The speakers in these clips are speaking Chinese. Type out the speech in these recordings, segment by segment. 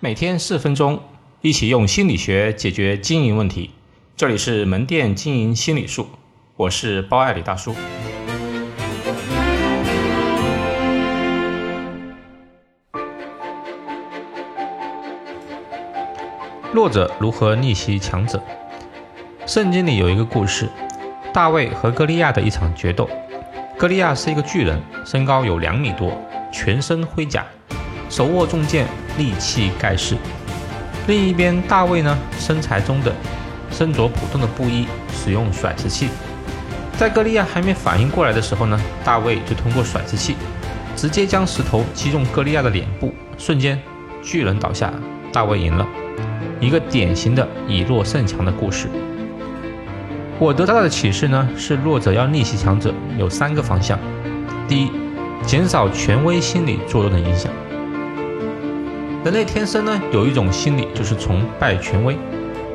每天四分钟，一起用心理学解决经营问题。这里是门店经营心理术，我是包爱李大叔。弱者如何逆袭强者？圣经里有一个故事，大卫和歌利亚的一场决斗。歌利亚是一个巨人，身高有两米多，全身盔甲。手握重剑，力气盖世。另一边，大卫呢，身材中等，身着普通的布衣，使用甩石器。在歌利亚还没反应过来的时候呢，大卫就通过甩石器，直接将石头击中歌利亚的脸部，瞬间巨人倒下，大卫赢了。一个典型的以弱胜强的故事。我得到的启示呢，是弱者要逆袭强者，有三个方向。第一，减少权威心理作用的影响。人类天生呢有一种心理，就是崇拜权威，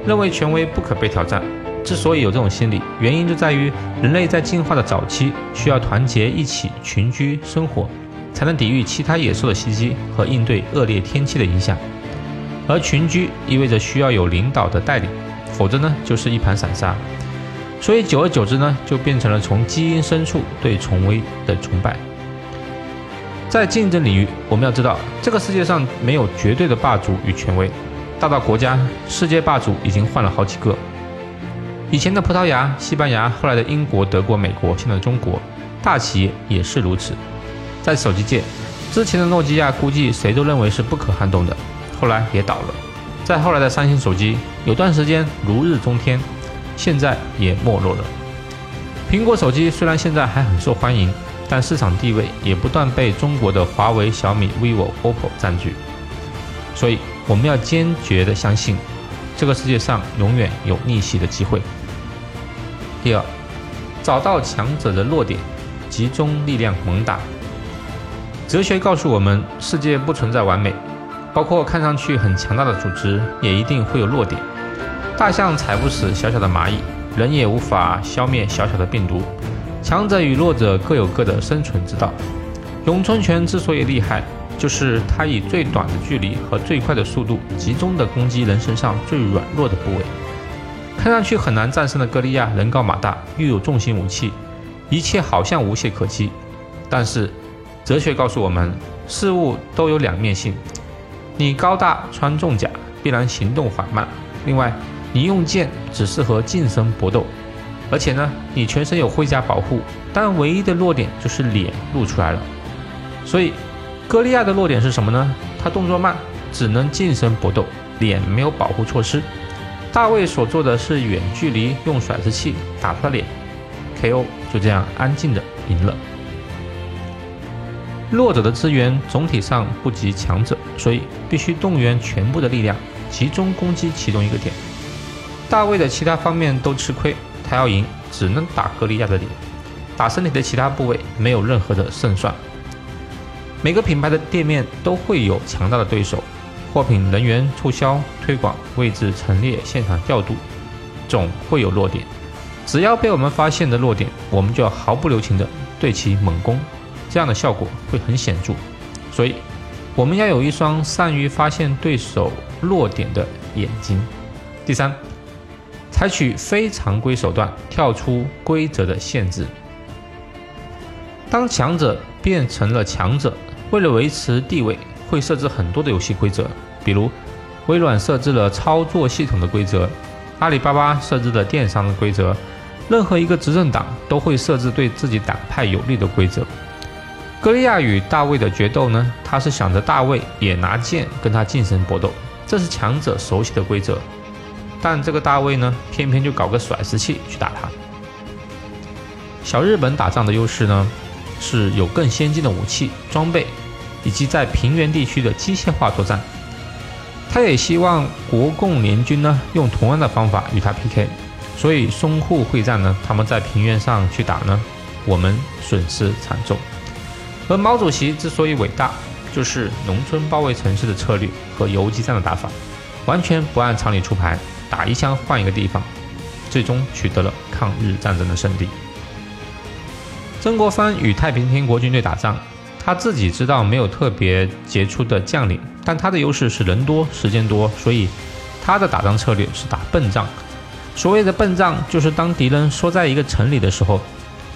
认为权威不可被挑战。之所以有这种心理，原因就在于人类在进化的早期需要团结一起群居生活，才能抵御其他野兽的袭击和应对恶劣天气的影响。而群居意味着需要有领导的带领，否则呢就是一盘散沙。所以久而久之呢，就变成了从基因深处对权威的崇拜。在竞争领域，我们要知道，这个世界上没有绝对的霸主与权威。大到国家，世界霸主已经换了好几个。以前的葡萄牙、西班牙，后来的英国、德国、美国，现在的中国，大企业也是如此。在手机界，之前的诺基亚估计谁都认为是不可撼动的，后来也倒了。再后来的三星手机，有段时间如日中天，现在也没落了。苹果手机虽然现在还很受欢迎。但市场地位也不断被中国的华为、小米、vivo、oppo 占据，所以我们要坚决的相信，这个世界上永远有逆袭的机会。第二，找到强者的弱点，集中力量猛打。哲学告诉我们，世界不存在完美，包括看上去很强大的组织，也一定会有弱点。大象踩不死小小的蚂蚁，人也无法消灭小小的病毒。强者与弱者各有各的生存之道。咏春拳之所以厉害，就是它以最短的距离和最快的速度，集中的攻击人身上最软弱的部位。看上去很难战胜的歌利亚，人高马大，又有重型武器，一切好像无懈可击。但是，哲学告诉我们，事物都有两面性。你高大穿重甲，必然行动缓慢。另外，你用剑只适合近身搏斗。而且呢，你全身有盔甲保护，但唯一的弱点就是脸露出来了。所以，歌利亚的弱点是什么呢？他动作慢，只能近身搏斗，脸没有保护措施。大卫所做的是远距离用甩石器打他脸，KO 就这样安静的赢了。弱者的资源总体上不及强者，所以必须动员全部的力量，集中攻击其中一个点。大卫的其他方面都吃亏。他要赢，只能打歌利亚的脸，打身体的其他部位没有任何的胜算。每个品牌的店面都会有强大的对手，货品、人员、促销、推广、位置陈列、现场调度，总会有弱点。只要被我们发现的弱点，我们就要毫不留情的对其猛攻，这样的效果会很显著。所以，我们要有一双善于发现对手弱点的眼睛。第三。采取非常规手段，跳出规则的限制。当强者变成了强者，为了维持地位，会设置很多的游戏规则。比如，微软设置了操作系统的规则，阿里巴巴设置了电商的规则，任何一个执政党都会设置对自己党派有利的规则。歌利亚与大卫的决斗呢？他是想着大卫也拿剑跟他近身搏斗，这是强者熟悉的规则。但这个大卫呢，偏偏就搞个甩石器去打他。小日本打仗的优势呢，是有更先进的武器装备，以及在平原地区的机械化作战。他也希望国共联军呢，用同样的方法与他 PK。所以淞沪会战呢，他们在平原上去打呢，我们损失惨重。而毛主席之所以伟大，就是农村包围城市的策略和游击战的打法，完全不按常理出牌。打一枪换一个地方，最终取得了抗日战争的胜利。曾国藩与太平天国军队打仗，他自己知道没有特别杰出的将领，但他的优势是人多、时间多，所以他的打仗策略是打笨仗。所谓的笨仗，就是当敌人缩在一个城里的时候，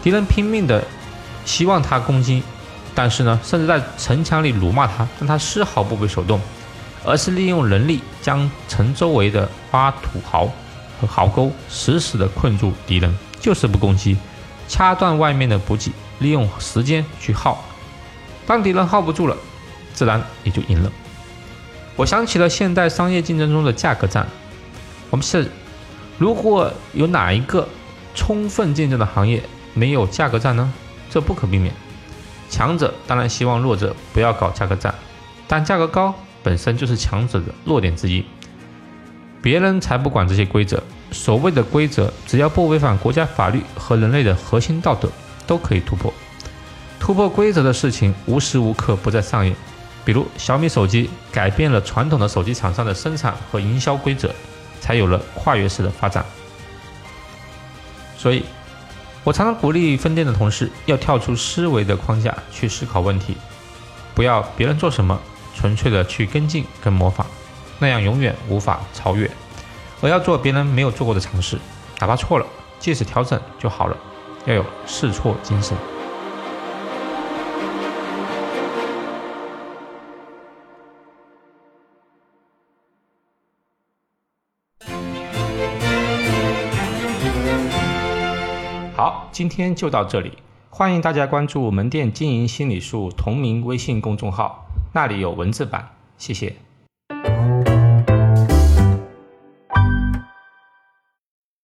敌人拼命的希望他攻击，但是呢，甚至在城墙里辱骂他，但他丝毫不为所动，而是利用人力将城周围的挖土壕和壕沟死死的困住敌人，就是不攻击，掐断外面的补给，利用时间去耗。当敌人耗不住了，自然也就赢了。我想起了现代商业竞争中的价格战。我们是，如果有哪一个充分竞争的行业没有价格战呢？这不可避免。强者当然希望弱者不要搞价格战，但价格高本身就是强者的弱点之一。别人才不管这些规则。所谓的规则，只要不违反国家法律和人类的核心道德，都可以突破。突破规则的事情无时无刻不在上演，比如小米手机改变了传统的手机厂商的生产和营销规则，才有了跨越式的发展。所以，我常常鼓励分店的同事要跳出思维的框架去思考问题，不要别人做什么纯粹的去跟进跟模仿，那样永远无法超越，而要做别人没有做过的尝试，哪怕错了，即使调整就好了，要有试错精神。好，今天就到这里。欢迎大家关注门店经营心理术同名微信公众号，那里有文字版。谢谢。